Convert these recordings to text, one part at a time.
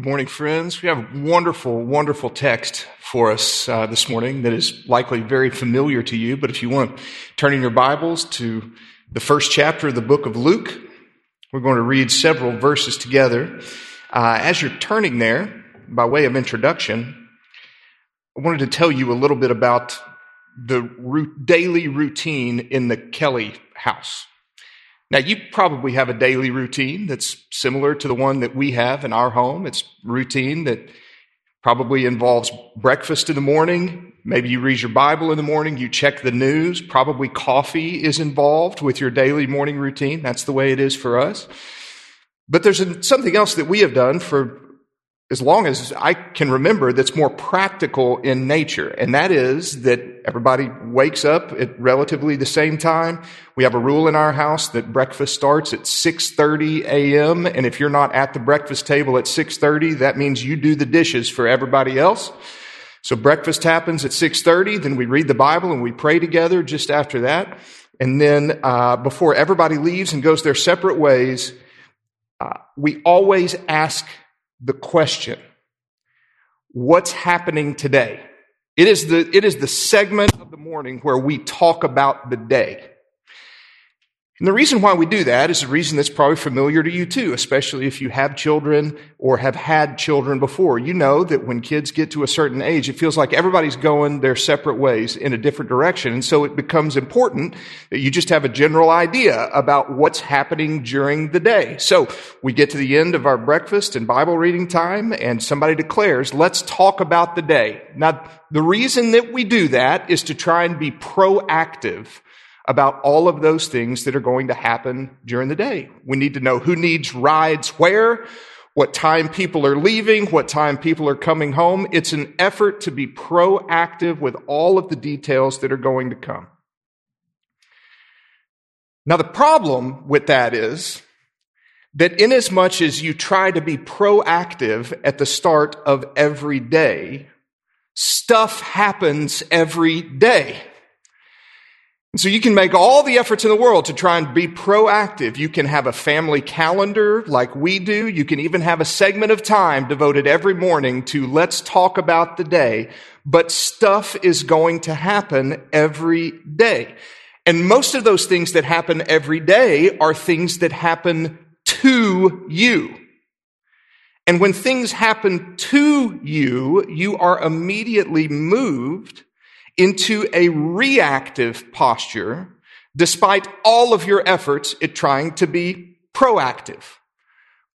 Good morning, friends. We have a wonderful, wonderful text for us uh, this morning that is likely very familiar to you. But if you want turn in your Bibles to the first chapter of the book of Luke, we're going to read several verses together. Uh, as you're turning there, by way of introduction, I wanted to tell you a little bit about the daily routine in the Kelly house. Now, you probably have a daily routine that's similar to the one that we have in our home. It's routine that probably involves breakfast in the morning. Maybe you read your Bible in the morning. You check the news. Probably coffee is involved with your daily morning routine. That's the way it is for us. But there's something else that we have done for as long as I can remember that's more practical in nature. And that is that everybody wakes up at relatively the same time. We have a rule in our house that breakfast starts at 6.30 a.m. And if you're not at the breakfast table at 6.30, that means you do the dishes for everybody else. So breakfast happens at 6.30, then we read the Bible and we pray together just after that. And then, uh, before everybody leaves and goes their separate ways, uh, we always ask the question what's happening today? It is the, it is the segment of the morning where we talk about the day. And the reason why we do that is a reason that's probably familiar to you too, especially if you have children or have had children before. You know that when kids get to a certain age, it feels like everybody's going their separate ways in a different direction. And so it becomes important that you just have a general idea about what's happening during the day. So we get to the end of our breakfast and Bible reading time and somebody declares, let's talk about the day. Now, the reason that we do that is to try and be proactive about all of those things that are going to happen during the day. We need to know who needs rides where, what time people are leaving, what time people are coming home. It's an effort to be proactive with all of the details that are going to come. Now, the problem with that is that inasmuch as you try to be proactive at the start of every day, stuff happens every day. And so you can make all the efforts in the world to try and be proactive. You can have a family calendar like we do. You can even have a segment of time devoted every morning to let's talk about the day. But stuff is going to happen every day. And most of those things that happen every day are things that happen to you. And when things happen to you, you are immediately moved into a reactive posture despite all of your efforts at trying to be proactive.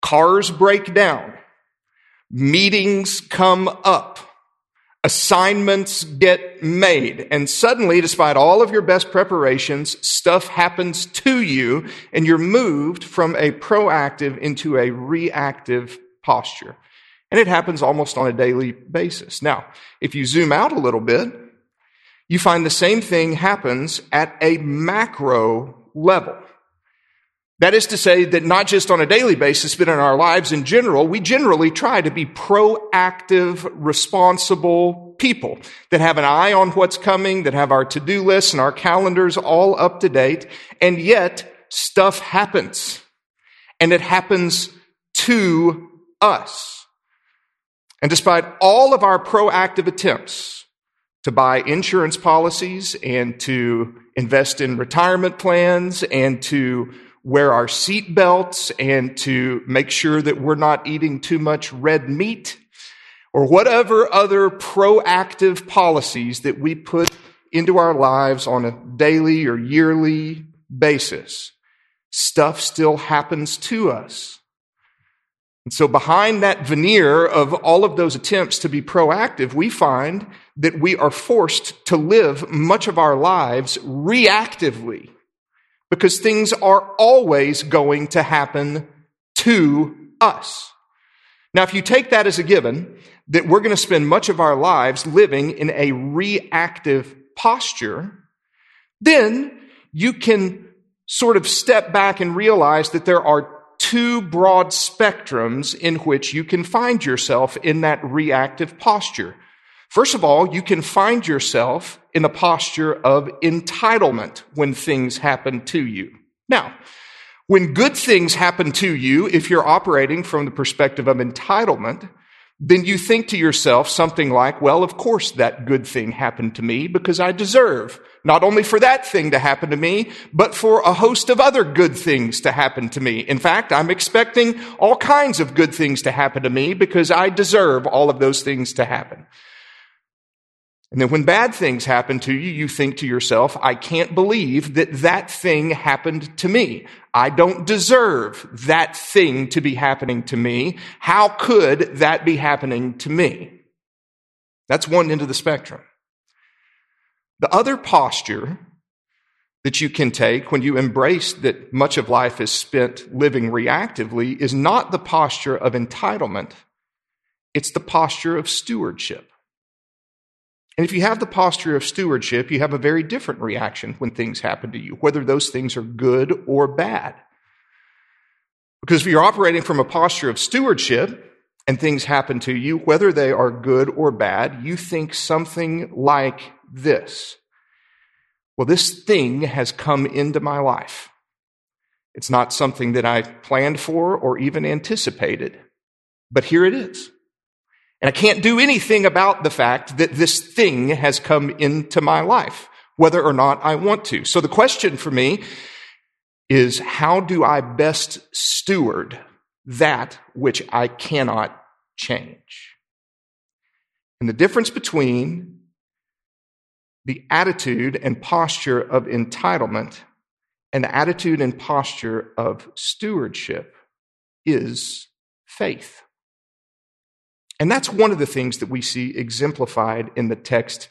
Cars break down. Meetings come up. Assignments get made. And suddenly, despite all of your best preparations, stuff happens to you and you're moved from a proactive into a reactive posture. And it happens almost on a daily basis. Now, if you zoom out a little bit, you find the same thing happens at a macro level. That is to say that not just on a daily basis, but in our lives in general, we generally try to be proactive, responsible people that have an eye on what's coming, that have our to-do lists and our calendars all up to date, and yet stuff happens. And it happens to us. And despite all of our proactive attempts to buy insurance policies and to invest in retirement plans and to wear our seat belts and to make sure that we're not eating too much red meat or whatever other proactive policies that we put into our lives on a daily or yearly basis. Stuff still happens to us. And so behind that veneer of all of those attempts to be proactive, we find that we are forced to live much of our lives reactively because things are always going to happen to us. Now, if you take that as a given, that we're going to spend much of our lives living in a reactive posture, then you can sort of step back and realize that there are two broad spectrums in which you can find yourself in that reactive posture. First of all, you can find yourself in the posture of entitlement when things happen to you. Now, When good things happen to you, if you're operating from the perspective of entitlement, then you think to yourself something like, well, of course that good thing happened to me because I deserve not only for that thing to happen to me, but for a host of other good things to happen to me. In fact, I'm expecting all kinds of good things to happen to me because I deserve all of those things to happen. And then when bad things happen to you, you think to yourself, I can't believe that that thing happened to me. I don't deserve that thing to be happening to me. How could that be happening to me? That's one end of the spectrum. The other posture that you can take when you embrace that much of life is spent living reactively is not the posture of entitlement. It's the posture of stewardship. And if you have the posture of stewardship, you have a very different reaction when things happen to you, whether those things are good or bad. Because if you're operating from a posture of stewardship and things happen to you, whether they are good or bad, you think something like this. Well, this thing has come into my life. It's not something that I planned for or even anticipated, but here it is. And I can't do anything about the fact that this thing has come into my life, whether or not I want to. So the question for me is how do I best steward that which I cannot change? And the difference between the attitude and posture of entitlement and the attitude and posture of stewardship is faith. And that's one of the things that we see exemplified in the text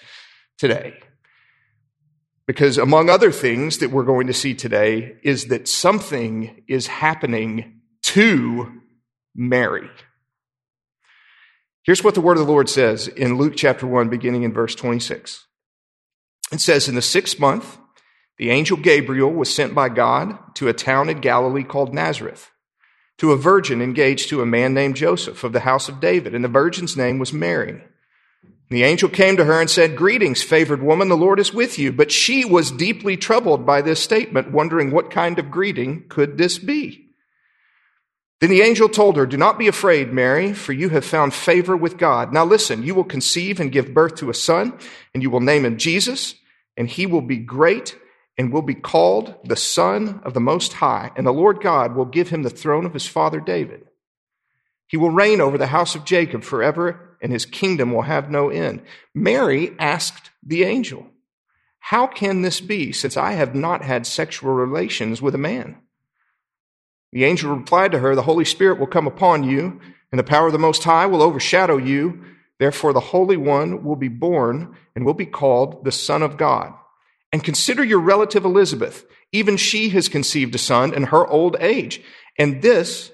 today. Because among other things that we're going to see today is that something is happening to Mary. Here's what the word of the Lord says in Luke chapter 1, beginning in verse 26. It says, In the sixth month, the angel Gabriel was sent by God to a town in Galilee called Nazareth to a virgin engaged to a man named Joseph of the house of David, and the virgin's name was Mary. The angel came to her and said, Greetings, favored woman, the Lord is with you. But she was deeply troubled by this statement, wondering what kind of greeting could this be. Then the angel told her, Do not be afraid, Mary, for you have found favor with God. Now listen, you will conceive and give birth to a son, and you will name him Jesus, and he will be great and will be called the Son of the Most High, and the Lord God will give him the throne of his father David. He will reign over the house of Jacob forever, and his kingdom will have no end. Mary asked the angel, How can this be, since I have not had sexual relations with a man? The angel replied to her, The Holy Spirit will come upon you, and the power of the Most High will overshadow you. Therefore, the Holy One will be born and will be called the Son of God. And consider your relative Elizabeth. Even she has conceived a son in her old age. And this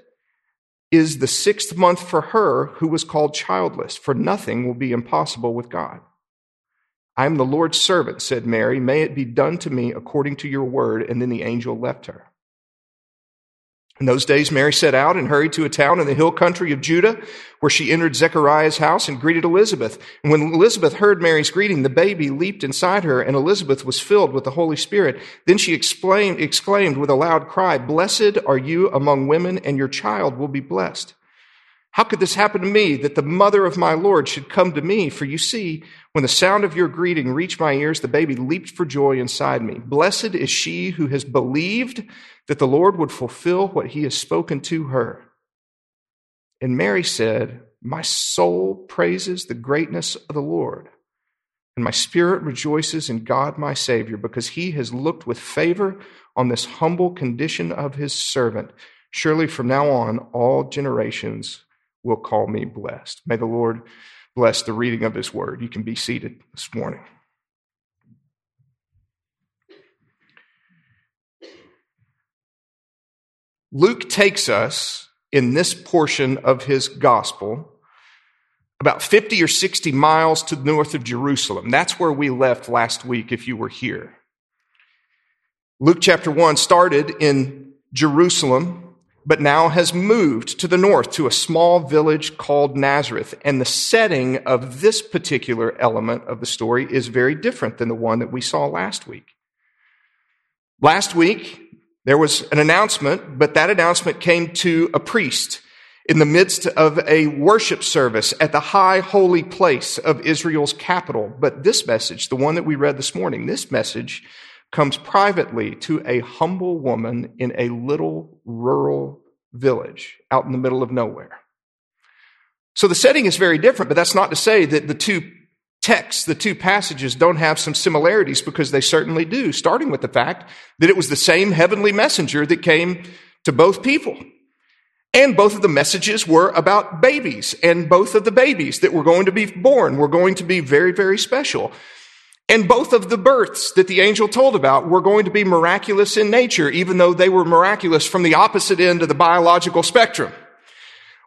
is the sixth month for her who was called childless, for nothing will be impossible with God. I am the Lord's servant, said Mary. May it be done to me according to your word. And then the angel left her. In those days, Mary set out and hurried to a town in the hill country of Judah, where she entered Zechariah's house and greeted Elizabeth. And when Elizabeth heard Mary's greeting, the baby leaped inside her, and Elizabeth was filled with the Holy Spirit. Then she exclaimed, exclaimed with a loud cry, Blessed are you among women, and your child will be blessed. How could this happen to me, that the mother of my Lord should come to me? For you see, when the sound of your greeting reached my ears, the baby leaped for joy inside me. Blessed is she who has believed that the Lord would fulfill what he has spoken to her. And Mary said, My soul praises the greatness of the Lord, and my spirit rejoices in God my Savior, because he has looked with favor on this humble condition of his servant. Surely from now on, all generations will call me blessed. May the Lord bless the reading of his word. You can be seated this morning. Luke takes us in this portion of his gospel about 50 or 60 miles to the north of Jerusalem. That's where we left last week if you were here. Luke chapter 1 started in Jerusalem, but now has moved to the north to a small village called Nazareth. And the setting of this particular element of the story is very different than the one that we saw last week. Last week, There was an announcement, but that announcement came to a priest in the midst of a worship service at the high holy place of Israel's capital. But this message, the one that we read this morning, this message comes privately to a humble woman in a little rural village out in the middle of nowhere. So the setting is very different, but that's not to say that the two texts, the two passages don't have some similarities because they certainly do, starting with the fact that it was the same heavenly messenger that came to both people. And both of the messages were about babies, and both of the babies that were going to be born were going to be very, very special. And both of the births that the angel told about were going to be miraculous in nature, even though they were miraculous from the opposite end of the biological spectrum.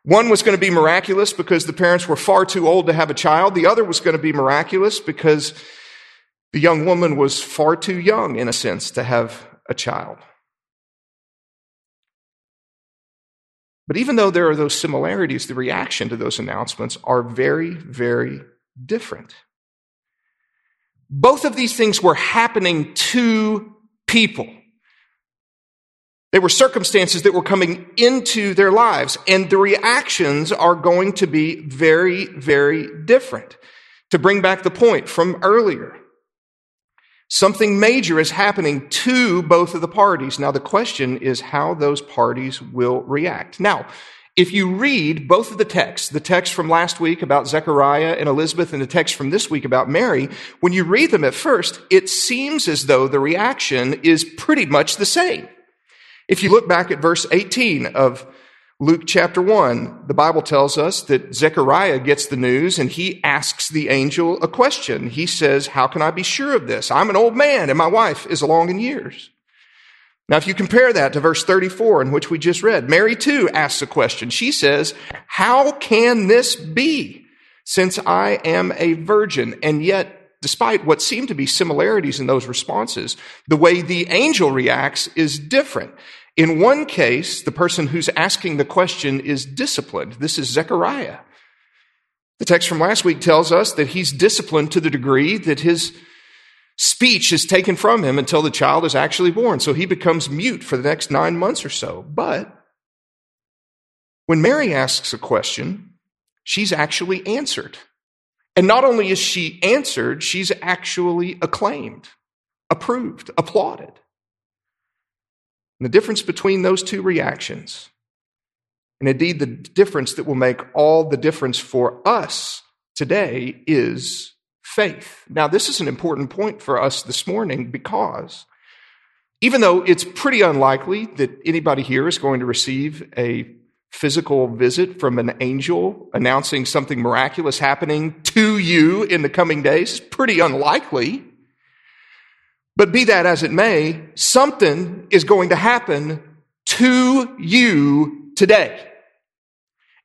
One was going to be miraculous because the parents were far too old to have a child. The other was going to be miraculous because the young woman was far too young, in a sense, to have a child. But even though there are those similarities, the reaction to those announcements are very, very different. Both of these things were happening to people. They were circumstances that were coming into their lives, and the reactions are going to be very, very different. To bring back the point from earlier, Something major is happening to both of the parties. Now, the question is how those parties will react. Now, if you read both of the texts, the text from last week about Zechariah and Elizabeth and the text from this week about Mary, when you read them at first, it seems as though the reaction is pretty much the same. If you look back at verse 18 of Luke chapter 1, the Bible tells us that Zechariah gets the news and he asks the angel a question. He says, How can I be sure of this? I'm an old man and my wife is along in years. Now, if you compare that to verse 34 in which we just read, Mary too asks a question. She says, How can this be since I am a virgin? And yet, despite what seem to be similarities in those responses, the way the angel reacts is different. In one case, the person who's asking the question is disciplined. This is Zechariah. The text from last week tells us that he's disciplined to the degree that his speech is taken from him until the child is actually born. So he becomes mute for the next nine months or so. But when Mary asks a question, she's actually answered. And not only is she answered, she's actually acclaimed, approved, applauded. And the difference between those two reactions, and indeed the difference that will make all the difference for us today, is faith. Now, this is an important point for us this morning because even though it's pretty unlikely that anybody here is going to receive a physical visit from an angel announcing something miraculous happening to you in the coming days, pretty unlikely. But be that as it may, something is going to happen to you today.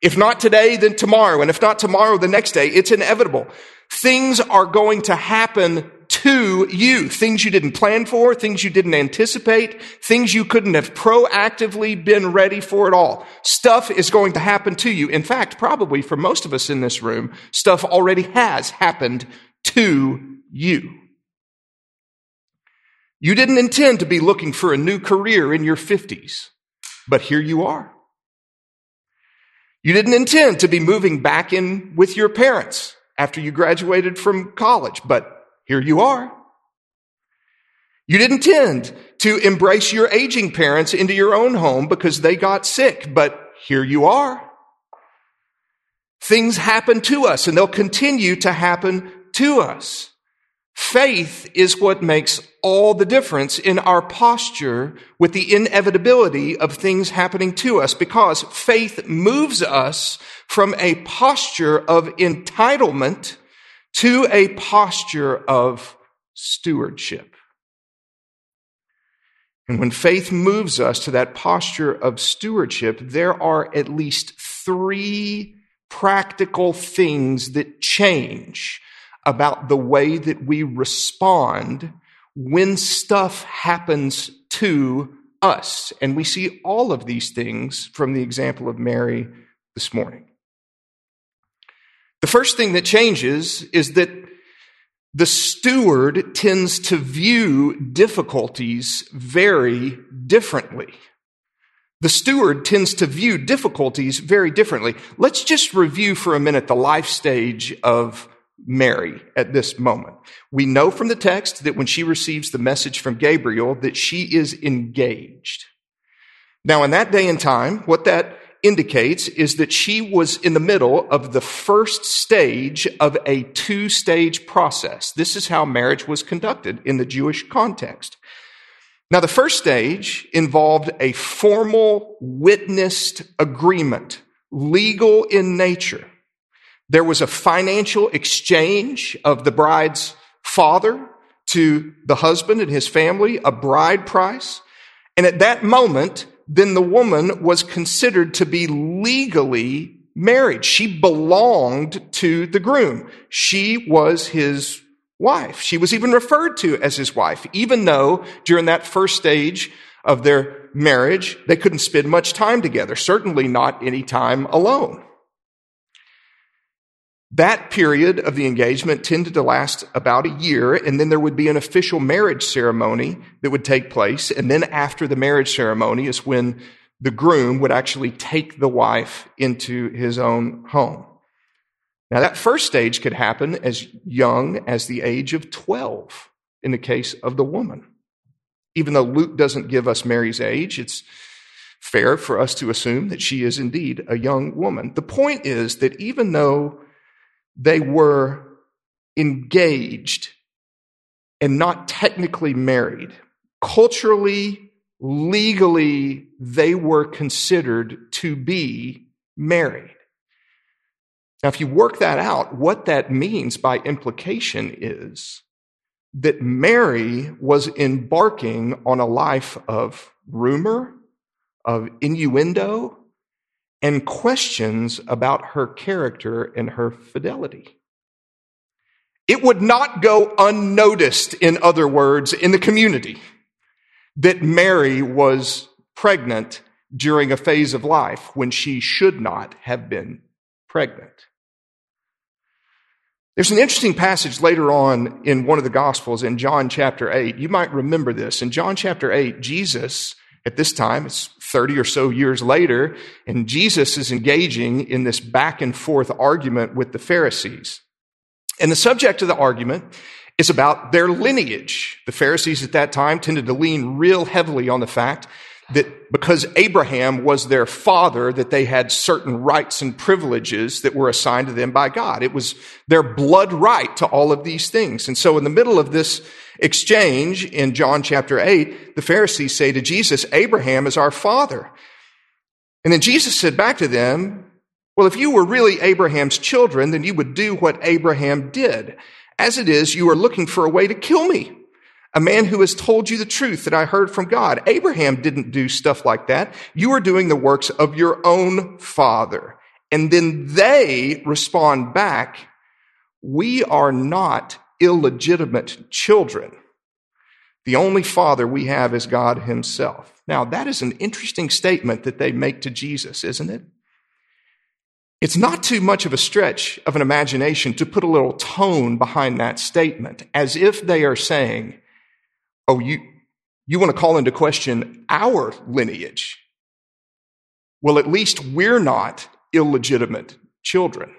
If not today, then tomorrow. And if not tomorrow, the next day. It's inevitable. Things are going to happen to you. Things you didn't plan for, things you didn't anticipate, things you couldn't have proactively been ready for at all. Stuff is going to happen to you. In fact, probably for most of us in this room, stuff already has happened to you. You didn't intend to be looking for a new career in your 50s, but here you are. You didn't intend to be moving back in with your parents after you graduated from college, but here you are. You didn't intend to embrace your aging parents into your own home because they got sick, but here you are. Things happen to us and they'll continue to happen to us. Faith is what makes all the difference in our posture with the inevitability of things happening to us because faith moves us from a posture of entitlement to a posture of stewardship. And when faith moves us to that posture of stewardship, there are at least three practical things that change about the way that we respond when stuff happens to us. And we see all of these things from the example of Mary this morning. The first thing that changes is that the steward tends to view difficulties very differently. The steward tends to view difficulties very differently. Let's just review for a minute the life stage of Mary at this moment. We know from the text that when she receives the message from Gabriel that she is engaged. Now, in that day and time, what that indicates is that she was in the middle of the first stage of a two stage process. This is how marriage was conducted in the Jewish context. Now, the first stage involved a formal witnessed agreement, legal in nature. There was a financial exchange of the bride's father to the husband and his family, a bride price. And at that moment, then the woman was considered to be legally married. She belonged to the groom. She was his wife. She was even referred to as his wife, even though during that first stage of their marriage, they couldn't spend much time together, certainly not any time alone. That period of the engagement tended to last about a year, and then there would be an official marriage ceremony that would take place. And then after the marriage ceremony is when the groom would actually take the wife into his own home. Now, that first stage could happen as young as the age of 12 in the case of the woman. Even though Luke doesn't give us Mary's age, it's fair for us to assume that she is indeed a young woman. The point is that even though they were engaged and not technically married. Culturally, legally, they were considered to be married. Now, if you work that out, what that means by implication is that Mary was embarking on a life of rumor, of innuendo, and questions about her character and her fidelity. It would not go unnoticed, in other words, in the community that Mary was pregnant during a phase of life when she should not have been pregnant. There's an interesting passage later on in one of the Gospels in John chapter 8. You might remember this. In John chapter 8, Jesus at this time, it's 30 or so years later, and Jesus is engaging in this back and forth argument with the Pharisees. And the subject of the argument is about their lineage. The Pharisees at that time tended to lean real heavily on the fact that because Abraham was their father, that they had certain rights and privileges that were assigned to them by God. It was their blood right to all of these things. And so in the middle of this exchange in John chapter 8, the Pharisees say to Jesus, Abraham is our father. And then Jesus said back to them, well, if you were really Abraham's children, then you would do what Abraham did. As it is, you are looking for a way to kill me a man who has told you the truth that I heard from God. Abraham didn't do stuff like that. You are doing the works of your own father. And then they respond back, we are not illegitimate children. The only father we have is God himself. Now, that is an interesting statement that they make to Jesus, isn't it? It's not too much of a stretch of an imagination to put a little tone behind that statement, as if they are saying, oh, you, you want to call into question our lineage. Well, at least we're not illegitimate children.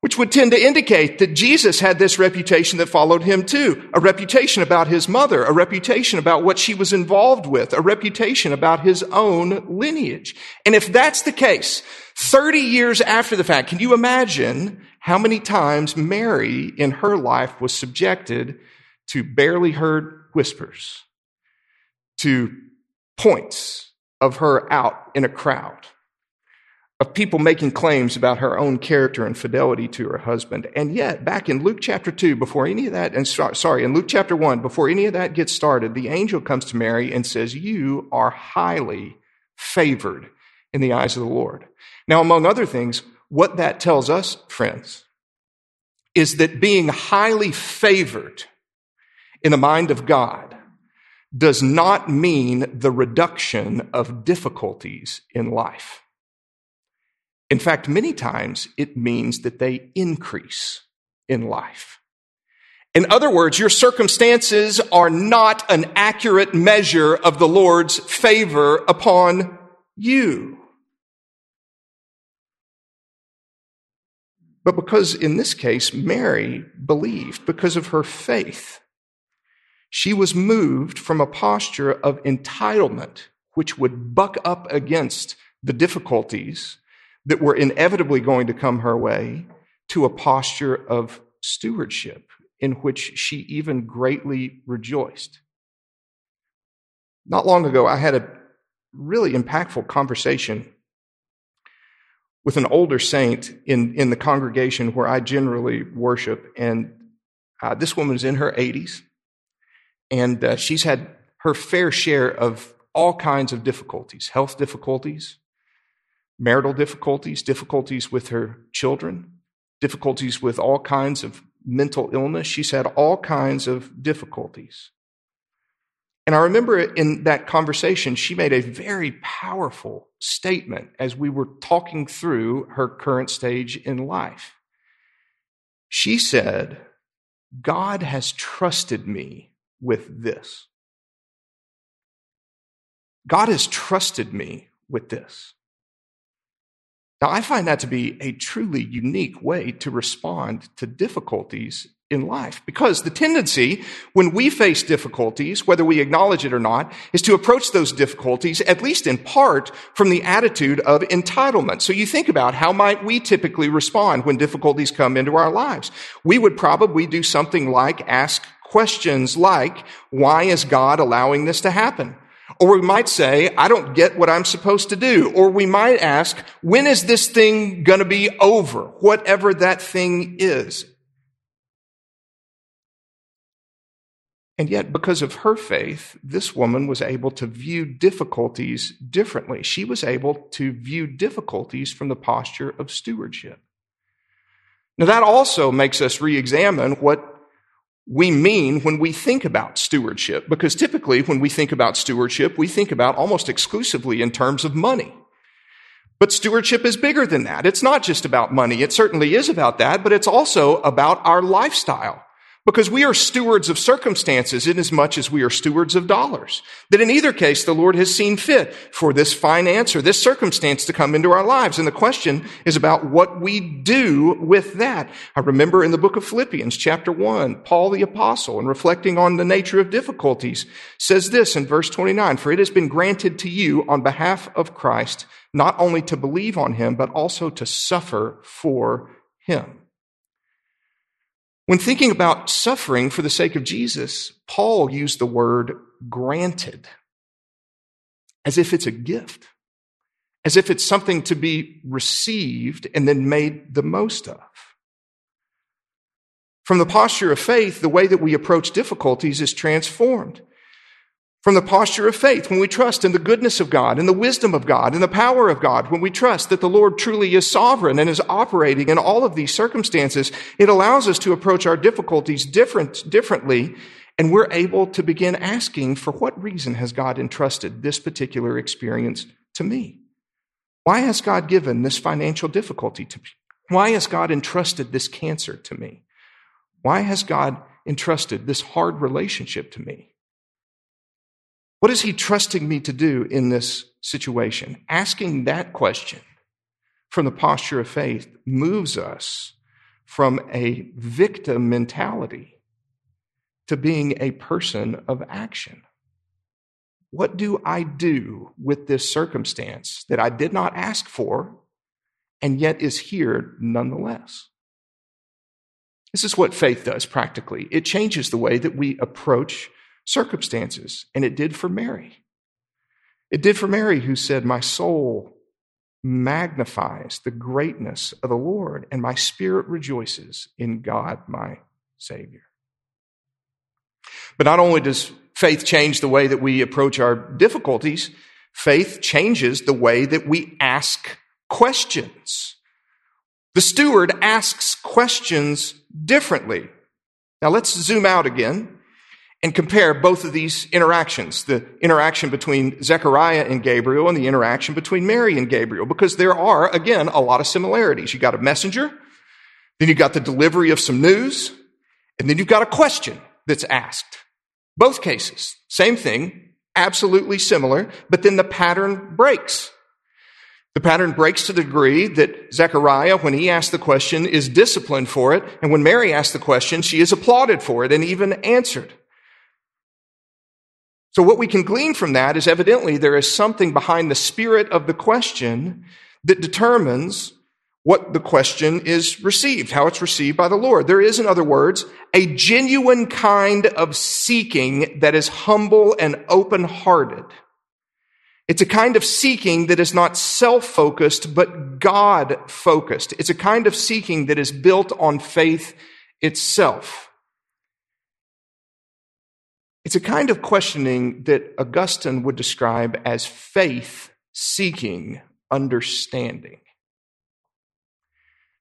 Which would tend to indicate that Jesus had this reputation that followed him too. A reputation about his mother, a reputation about what she was involved with, a reputation about his own lineage. And if that's the case, 30 years after the fact, can you imagine how many times Mary in her life was subjected to barely heard whispers, to points of her out in a crowd, of people making claims about her own character and fidelity to her husband. And yet, back in Luke chapter 2, before any of that, and sorry, in Luke chapter 1, before any of that gets started, the angel comes to Mary and says, You are highly favored in the eyes of the Lord. Now, among other things, what that tells us, friends, is that being highly favored in the mind of God does not mean the reduction of difficulties in life. In fact, many times it means that they increase in life. In other words, your circumstances are not an accurate measure of the Lord's favor upon you. But because in this case, Mary believed because of her faith, she was moved from a posture of entitlement, which would buck up against the difficulties that were inevitably going to come her way, to a posture of stewardship in which she even greatly rejoiced. Not long ago, I had a really impactful conversation with an older saint in, in the congregation where I generally worship. And uh, this woman's in her 80s, and uh, she's had her fair share of all kinds of difficulties health difficulties, marital difficulties, difficulties with her children, difficulties with all kinds of mental illness. She's had all kinds of difficulties. And I remember in that conversation, she made a very powerful statement as we were talking through her current stage in life. She said, God has trusted me with this. God has trusted me with this. Now, I find that to be a truly unique way to respond to difficulties in life because the tendency when we face difficulties, whether we acknowledge it or not, is to approach those difficulties, at least in part, from the attitude of entitlement. So you think about how might we typically respond when difficulties come into our lives? We would probably do something like ask questions like, why is God allowing this to happen? Or we might say, I don't get what I'm supposed to do. Or we might ask, when is this thing going to be over? Whatever that thing is. And yet, because of her faith, this woman was able to view difficulties differently. She was able to view difficulties from the posture of stewardship. Now, that also makes us re examine what we mean when we think about stewardship, because typically when we think about stewardship, we think about almost exclusively in terms of money. But stewardship is bigger than that. It's not just about money. It certainly is about that, but it's also about our lifestyle. Because we are stewards of circumstances in as much as we are stewards of dollars. That in either case, the Lord has seen fit for this finance or this circumstance to come into our lives. And the question is about what we do with that. I remember in the book of Philippians, chapter one, Paul the apostle, in reflecting on the nature of difficulties, says this in verse 29, for it has been granted to you on behalf of Christ, not only to believe on him, but also to suffer for him. When thinking about suffering for the sake of Jesus, Paul used the word granted as if it's a gift, as if it's something to be received and then made the most of. From the posture of faith, the way that we approach difficulties is transformed from the posture of faith, when we trust in the goodness of God, in the wisdom of God, in the power of God, when we trust that the Lord truly is sovereign and is operating in all of these circumstances, it allows us to approach our difficulties different, differently, and we're able to begin asking, for what reason has God entrusted this particular experience to me? Why has God given this financial difficulty to me? Why has God entrusted this cancer to me? Why has God entrusted this hard relationship to me? What is he trusting me to do in this situation? Asking that question from the posture of faith moves us from a victim mentality to being a person of action. What do I do with this circumstance that I did not ask for and yet is here nonetheless? This is what faith does practically. It changes the way that we approach circumstances. And it did for Mary. It did for Mary, who said, My soul magnifies the greatness of the Lord, and my spirit rejoices in God, my Savior. But not only does faith change the way that we approach our difficulties, faith changes the way that we ask questions. The steward asks questions differently. Now let's zoom out again and compare both of these interactions, the interaction between Zechariah and Gabriel and the interaction between Mary and Gabriel, because there are, again, a lot of similarities. You got a messenger, then you got the delivery of some news, And then you've got a question that's asked. Both cases, same thing, absolutely similar, but then the pattern breaks. The pattern breaks to the degree that Zechariah, when he asked the question, is disciplined for it. And when Mary asked the question, she is applauded for it and even answered. So what we can glean from that is evidently there is something behind the spirit of the question that determines what the question is received, how it's received by the Lord. There is, in other words, a genuine kind of seeking that is humble and open-hearted. It's a kind of seeking that is not self-focused, but God-focused. It's a kind of seeking that is built on faith itself. It's a kind of questioning that Augustine would describe as faith seeking understanding.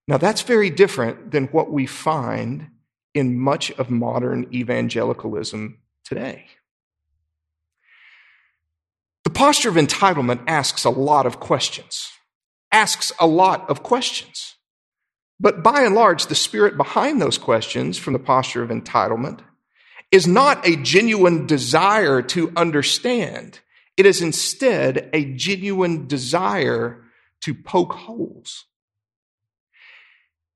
Now, that's very different than what we find in much of modern evangelicalism today. The posture of entitlement asks a lot of questions, asks a lot of questions. But by and large, the spirit behind those questions from the posture of entitlement is not a genuine desire to understand. It is instead a genuine desire to poke holes.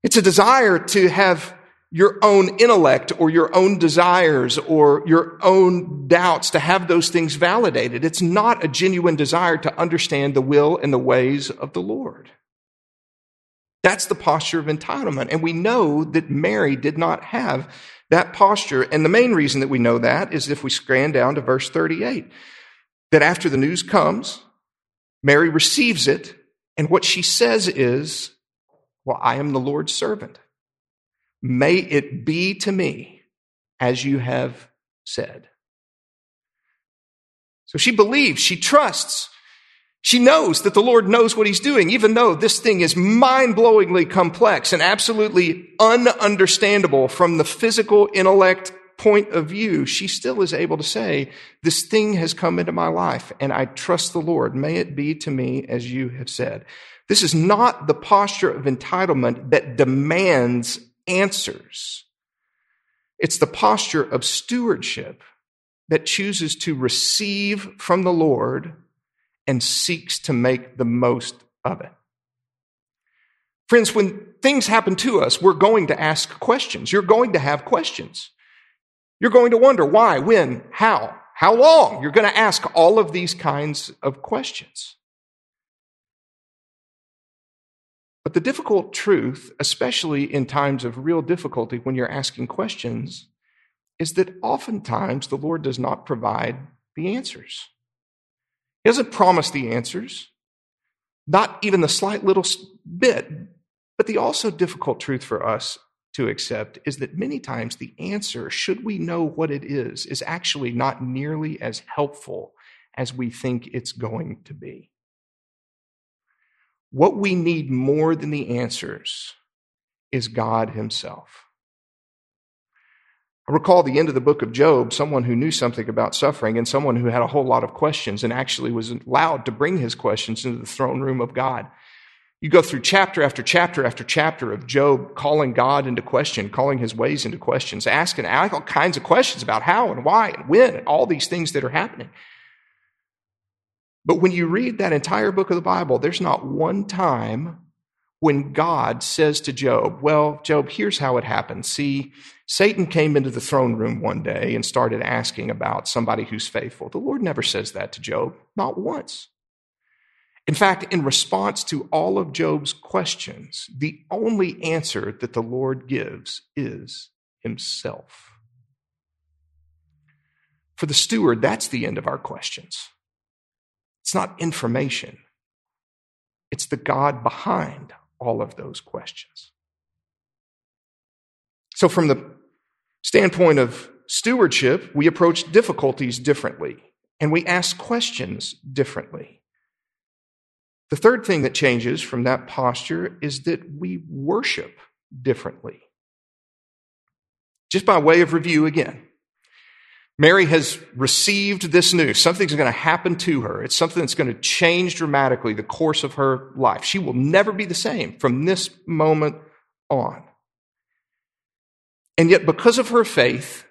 It's a desire to have your own intellect or your own desires or your own doubts, to have those things validated. It's not a genuine desire to understand the will and the ways of the Lord. That's the posture of entitlement. And we know that Mary did not have that posture. And the main reason that we know that is if we scan down to verse 38, that after the news comes, Mary receives it. And what she says is, well, I am the Lord's servant. May it be to me as you have said. So she believes, she trusts, she knows that the Lord knows what he's doing, even though this thing is mind blowingly complex and absolutely ununderstandable from the physical intellect point of view. She still is able to say, this thing has come into my life and I trust the Lord. May it be to me as you have said. This is not the posture of entitlement that demands answers. It's the posture of stewardship that chooses to receive from the Lord and seeks to make the most of it. Friends, when things happen to us, we're going to ask questions. You're going to have questions. You're going to wonder why, when, how, how long. You're going to ask all of these kinds of questions. But the difficult truth, especially in times of real difficulty when you're asking questions, is that oftentimes the Lord does not provide the answers. He doesn't promise the answers, not even the slight little bit. But the also difficult truth for us to accept is that many times the answer, should we know what it is, is actually not nearly as helpful as we think it's going to be. What we need more than the answers is God Himself. I recall the end of the book of Job, someone who knew something about suffering and someone who had a whole lot of questions and actually was allowed to bring his questions into the throne room of God. You go through chapter after chapter after chapter of Job calling God into question, calling his ways into questions, asking all kinds of questions about how and why and when and all these things that are happening. But when you read that entire book of the Bible, there's not one time when God says to Job, Well, Job, here's how it happened. See, Satan came into the throne room one day and started asking about somebody who's faithful. The Lord never says that to Job, not once. In fact, in response to all of Job's questions, the only answer that the Lord gives is himself. For the steward, that's the end of our questions. It's not information, it's the God behind all of those questions. So, from the standpoint of stewardship, we approach difficulties differently and we ask questions differently. The third thing that changes from that posture is that we worship differently. Just by way of review again, Mary has received this news. Something's going to happen to her. It's something that's going to change dramatically the course of her life. She will never be the same from this moment on. And yet, because of her faith,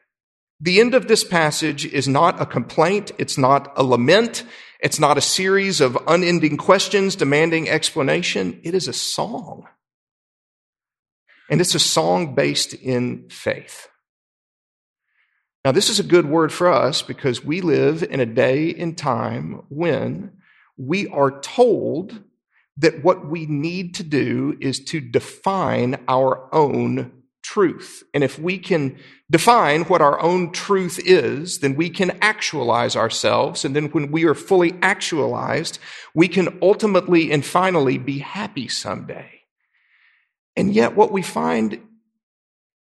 the end of this passage is not a complaint. It's not a lament. It's not a series of unending questions demanding explanation. It is a song. And it's a song based in faith. Now, this is a good word for us because we live in a day and time when we are told that what we need to do is to define our own truth. And if we can define what our own truth is, then we can actualize ourselves. And then when we are fully actualized, we can ultimately and finally be happy someday. And yet, what we find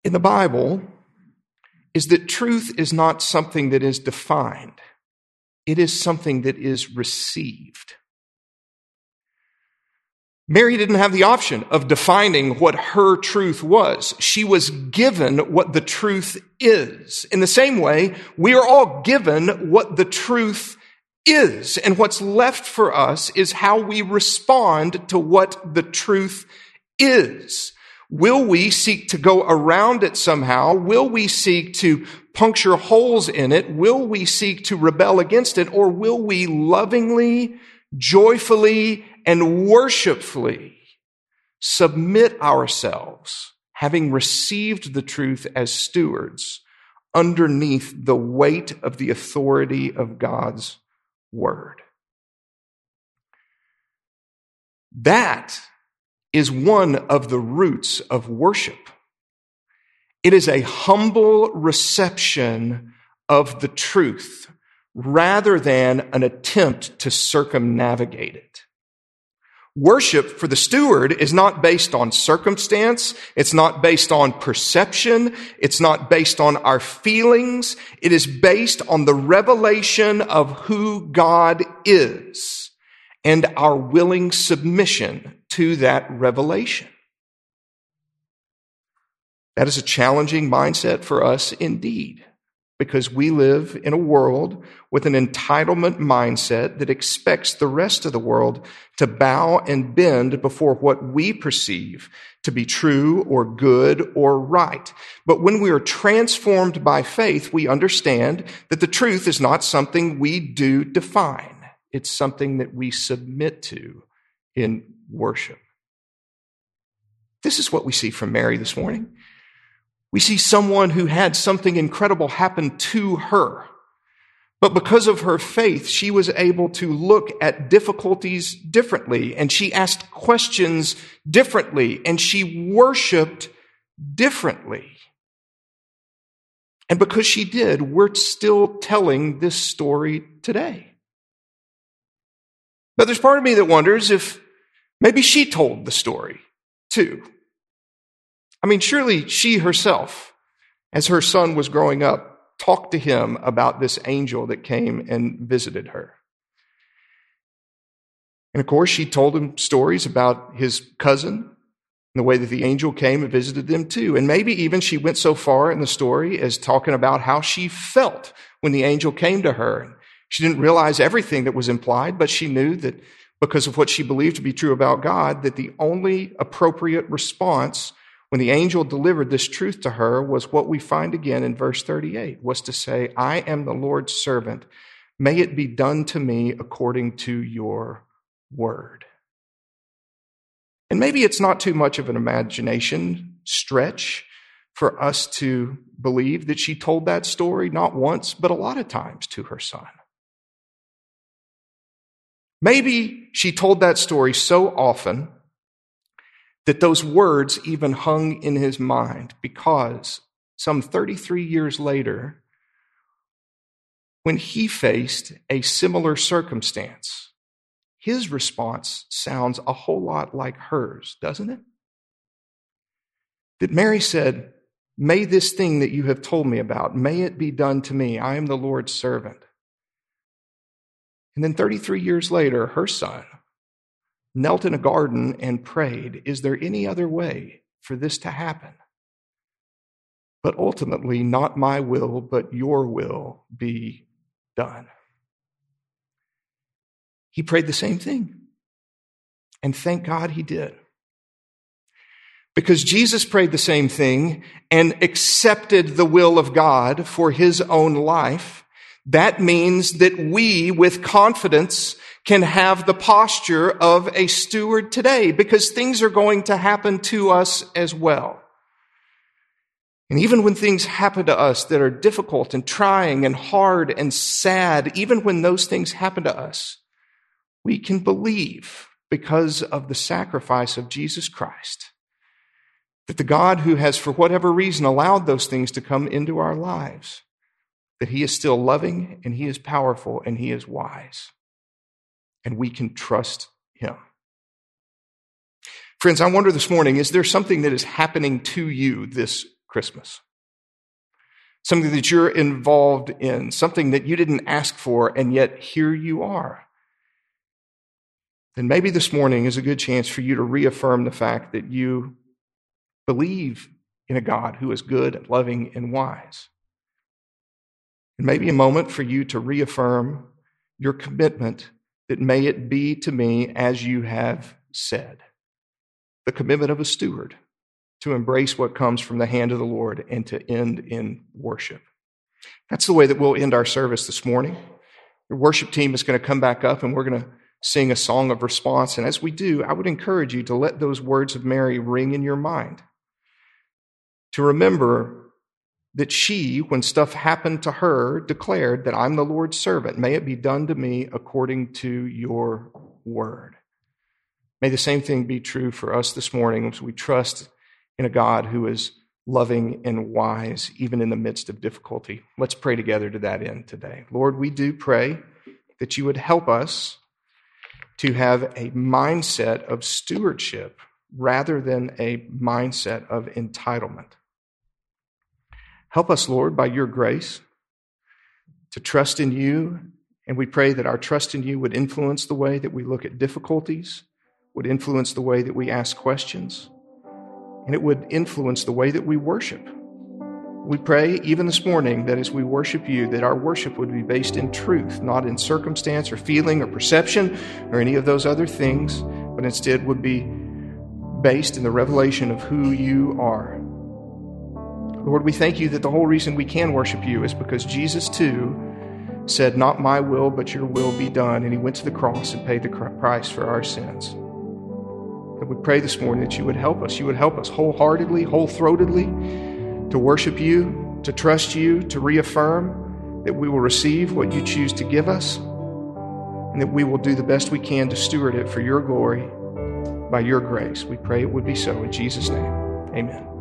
in the Bible is that truth is not something that is defined, it is something that is received. Mary didn't have the option of defining what her truth was. She was given what the truth is. In the same way, we are all given what the truth is. And what's left for us is how we respond to what the truth is. Will we seek to go around it somehow? Will we seek to puncture holes in it? Will we seek to rebel against it? Or will we lovingly, joyfully, and worshipfully submit ourselves, having received the truth as stewards, underneath the weight of the authority of God's word? That is one of the roots of worship. It is a humble reception of the truth rather than an attempt to circumnavigate it. Worship for the steward is not based on circumstance. It's not based on perception. It's not based on our feelings. It is based on the revelation of who God is and our willing submission to that revelation. That is a challenging mindset for us indeed, because we live in a world with an entitlement mindset that expects the rest of the world to bow and bend before what we perceive to be true or good or right. But when we are transformed by faith, we understand that the truth is not something we do define. It's something that we submit to in worship. This is what we see from Mary this morning. We see someone who had something incredible happen to her. But because of her faith, she was able to look at difficulties differently and she asked questions differently and she worshiped differently. And because she did, we're still telling this story today. But there's part of me that wonders if Maybe she told the story too. I mean, surely she herself, as her son was growing up, talked to him about this angel that came and visited her. And of course, she told him stories about his cousin and the way that the angel came and visited them too. And maybe even she went so far in the story as talking about how she felt when the angel came to her. She didn't realize everything that was implied, but she knew that because of what she believed to be true about God, that the only appropriate response when the angel delivered this truth to her was what we find again in verse 38 was to say, I am the Lord's servant. May it be done to me according to your word. And maybe it's not too much of an imagination stretch for us to believe that she told that story not once, but a lot of times to her son. Maybe she told that story so often that those words even hung in his mind because some 33 years later, when he faced a similar circumstance, his response sounds a whole lot like hers, doesn't it? That Mary said, May this thing that you have told me about, may it be done to me. I am the Lord's servant. And then 33 years later, her son knelt in a garden and prayed, Is there any other way for this to happen? But ultimately, not my will, but your will be done. He prayed the same thing. And thank God he did. Because Jesus prayed the same thing and accepted the will of God for his own life, that means that we, with confidence, can have the posture of a steward today because things are going to happen to us as well. And even when things happen to us that are difficult and trying and hard and sad, even when those things happen to us, we can believe because of the sacrifice of Jesus Christ that the God who has, for whatever reason, allowed those things to come into our lives, that he is still loving and he is powerful and he is wise. And we can trust him. Friends, I wonder this morning, is there something that is happening to you this Christmas? Something that you're involved in, something that you didn't ask for, and yet here you are. Then maybe this morning is a good chance for you to reaffirm the fact that you believe in a God who is good and loving and wise. And maybe a moment for you to reaffirm your commitment that may it be to me as you have said. The commitment of a steward to embrace what comes from the hand of the Lord and to end in worship. That's the way that we'll end our service this morning. The worship team is going to come back up and we're going to sing a song of response. And as we do, I would encourage you to let those words of Mary ring in your mind. To remember that she, when stuff happened to her, declared that I'm the Lord's servant. May it be done to me according to your word. May the same thing be true for us this morning as we trust in a God who is loving and wise, even in the midst of difficulty. Let's pray together to that end today. Lord, we do pray that you would help us to have a mindset of stewardship rather than a mindset of entitlement. Help us, Lord, by your grace to trust in you. And we pray that our trust in you would influence the way that we look at difficulties, would influence the way that we ask questions, and it would influence the way that we worship. We pray even this morning that as we worship you, that our worship would be based in truth, not in circumstance or feeling or perception or any of those other things, but instead would be based in the revelation of who you are. Lord, we thank you that the whole reason we can worship you is because Jesus too said, Not my will, but your will be done. And he went to the cross and paid the price for our sins And we pray this morning that you would help us. You would help us wholeheartedly, whole throatedly to worship you, to trust you, to reaffirm that we will receive what you choose to give us, and that we will do the best we can to steward it for your glory by your grace. We pray it would be so in Jesus' name. Amen.